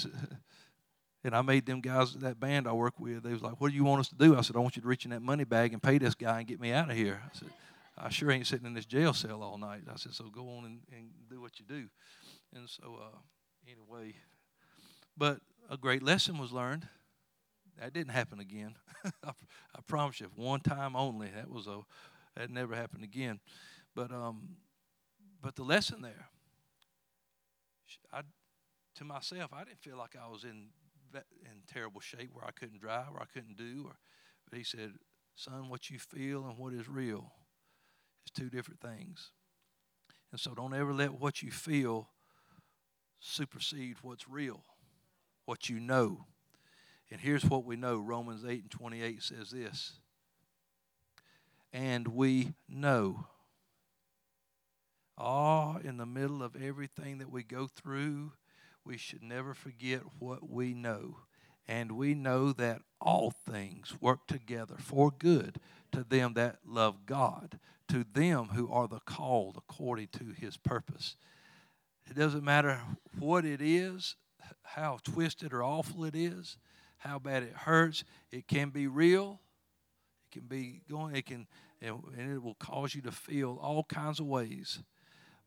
and I made them guys, that band I work with, they was like, what do you want us to do? I said, I want you to reach in that money bag and pay this guy and get me out of here. I said, I sure ain't sitting in this jail cell all night. I said, so go on and, and do what you do. And so, uh, anyway, but a great lesson was learned. That didn't happen again. I, promise you, one time only. That was a, that never happened again. But um, but the lesson there, I to myself, I didn't feel like I was in in terrible shape where I couldn't drive or I couldn't do. Or, but he said, "Son, what you feel and what is real is two different things." And so, don't ever let what you feel supersede what's real, what you know. And here's what we know Romans 8 and 28 says this. And we know. Ah, in the middle of everything that we go through, we should never forget what we know. And we know that all things work together for good to them that love God, to them who are the called according to his purpose. It doesn't matter what it is, how twisted or awful it is, how bad it hurts. It can be real. It can be going, it can, and it will cause you to feel all kinds of ways.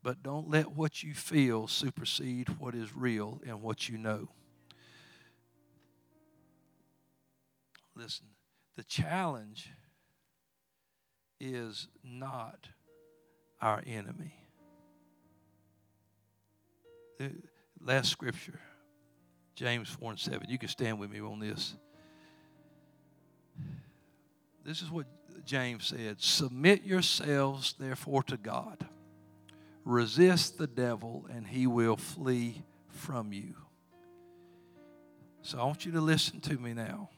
but don't let what you feel supersede what is real and what you know. Listen, the challenge is not our enemy. Last scripture, James 4 and 7. You can stand with me on this. This is what James said Submit yourselves, therefore, to God. Resist the devil, and he will flee from you. So I want you to listen to me now.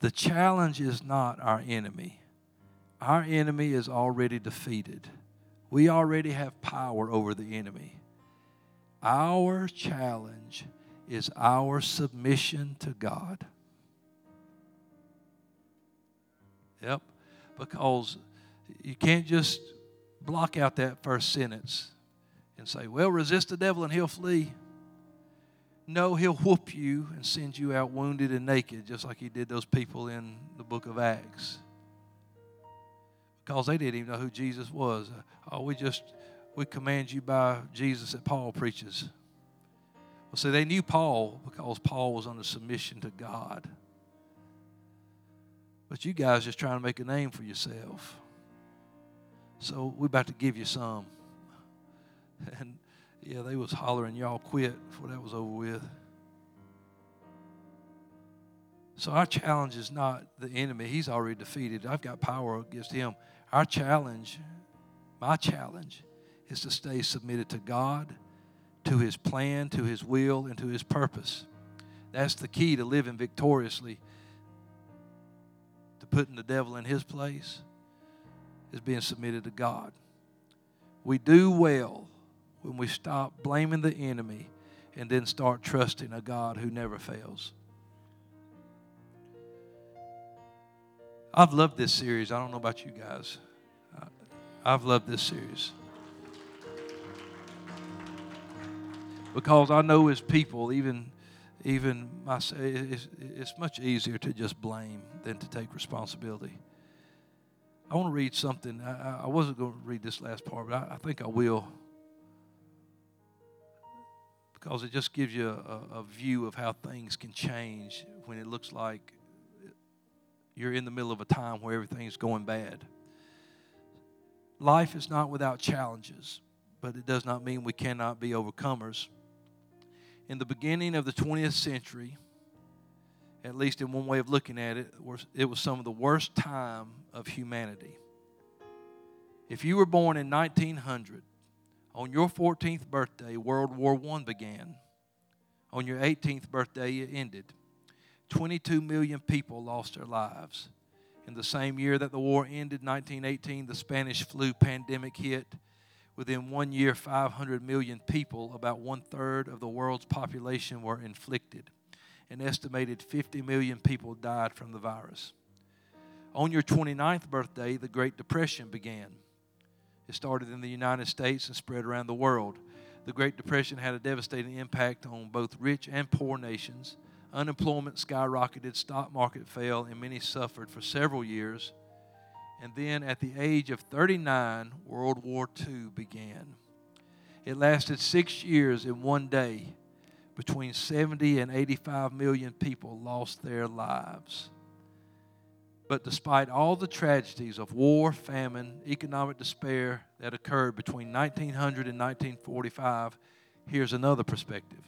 The challenge is not our enemy, our enemy is already defeated. We already have power over the enemy. Our challenge is our submission to God. Yep. Because you can't just block out that first sentence and say, well, resist the devil and he'll flee. No, he'll whoop you and send you out wounded and naked, just like he did those people in the book of Acts. Because they didn't even know who Jesus was. Oh, we just, we command you by Jesus that Paul preaches. Well, see, they knew Paul because Paul was under submission to God. But you guys just trying to make a name for yourself. So we're about to give you some. And yeah, they was hollering, y'all quit before that was over with. So our challenge is not the enemy. He's already defeated. I've got power against him. Our challenge, my challenge, is to stay submitted to God, to his plan, to his will, and to his purpose. That's the key to living victoriously to putting the devil in his place is being submitted to God. We do well when we stop blaming the enemy and then start trusting a God who never fails. I've loved this series. I don't know about you guys. I've loved this series. Because I know as people, even even myself, it's, it's much easier to just blame than to take responsibility. I want to read something. I, I wasn't going to read this last part, but I, I think I will because it just gives you a, a, view of how things can change when it looks like you're in the middle of a time where everything's going bad. Life is not without challenges, but it does not mean we cannot be overcomers in the beginning of the 20th century, at least in one way of looking at it, it was some of the worst time of humanity. If you were born in 1900, on your 14th birthday, World War I began. On your 18th birthday, it ended. 22 million people lost their lives. In the same year that the war ended, 1918, the Spanish flu pandemic hit Within one year, 500 million people, about one third of the world's population, were inflicted. An estimated 50 million people died from the virus. On your 29th birthday, the Great Depression began. It started in the United States and spread around the world. The Great Depression had a devastating impact on both rich and poor nations. Unemployment skyrocketed, stock market fell, and many suffered for several years and then at the age of 39, World War II began. It lasted six years in one day. Between 70 and 85 million people lost their lives. But despite all the tragedies of war, famine, economic despair that occurred between 1900 and 1945, here's another perspective.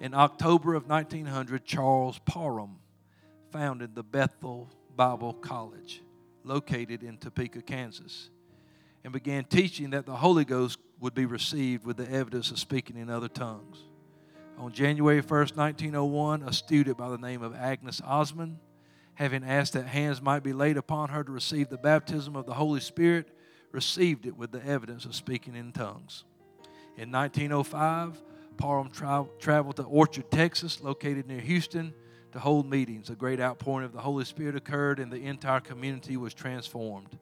In October of 1900, Charles Parham founded the Bethel Bible College located in Topeka, Kansas, and began teaching that the Holy Ghost would be received with the evidence of speaking in other tongues. On January 1st, 1901, a student by the name of Agnes Ozman, having asked that hands might be laid upon her to receive the baptism of the Holy Spirit, received it with the evidence of speaking in tongues. In 1905, Parham tra- traveled to Orchard, Texas, located near Houston, to hold meetings. A great outpouring of the Holy Spirit occurred, and the entire community was transformed.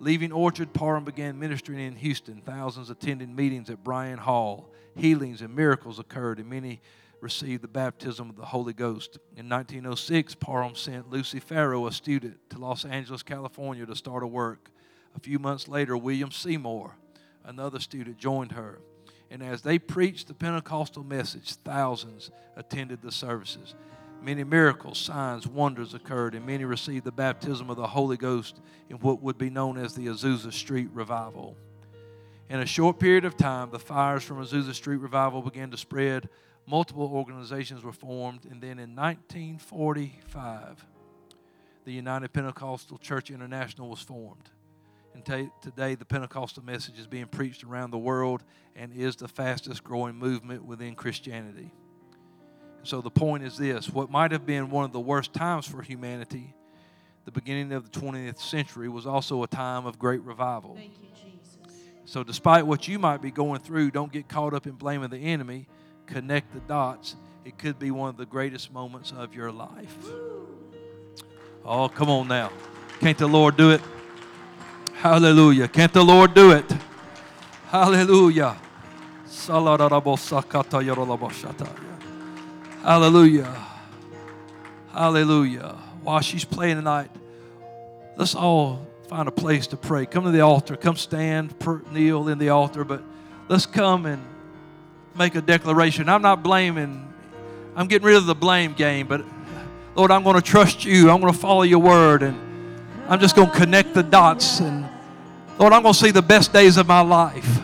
Leaving Orchard, Parham began ministering in Houston. Thousands attended meetings at Bryan Hall. Healings and miracles occurred, and many received the baptism of the Holy Ghost. In 1906, Parham sent Lucy Farrow, a student, to Los Angeles, California to start a work. A few months later, William Seymour, another student, joined her. And as they preached the Pentecostal message, thousands attended the services. Many miracles, signs, wonders occurred, and many received the baptism of the Holy Ghost in what would be known as the Azusa Street Revival. In a short period of time, the fires from Azusa Street Revival began to spread. Multiple organizations were formed, and then in 1945, the United Pentecostal Church International was formed. And t- today, the Pentecostal message is being preached around the world and is the fastest growing movement within Christianity. So, the point is this what might have been one of the worst times for humanity, the beginning of the 20th century, was also a time of great revival. Thank you, Jesus. So, despite what you might be going through, don't get caught up in blaming the enemy. Connect the dots. It could be one of the greatest moments of your life. Oh, come on now. Can't the Lord do it? Hallelujah. Can't the Lord do it? Hallelujah. Hallelujah. Hallelujah. While she's playing tonight, let's all find a place to pray. Come to the altar. Come stand, per, kneel in the altar, but let's come and make a declaration. I'm not blaming, I'm getting rid of the blame game, but Lord, I'm going to trust you. I'm going to follow your word, and I'm just going to connect the dots. And Lord, I'm going to see the best days of my life.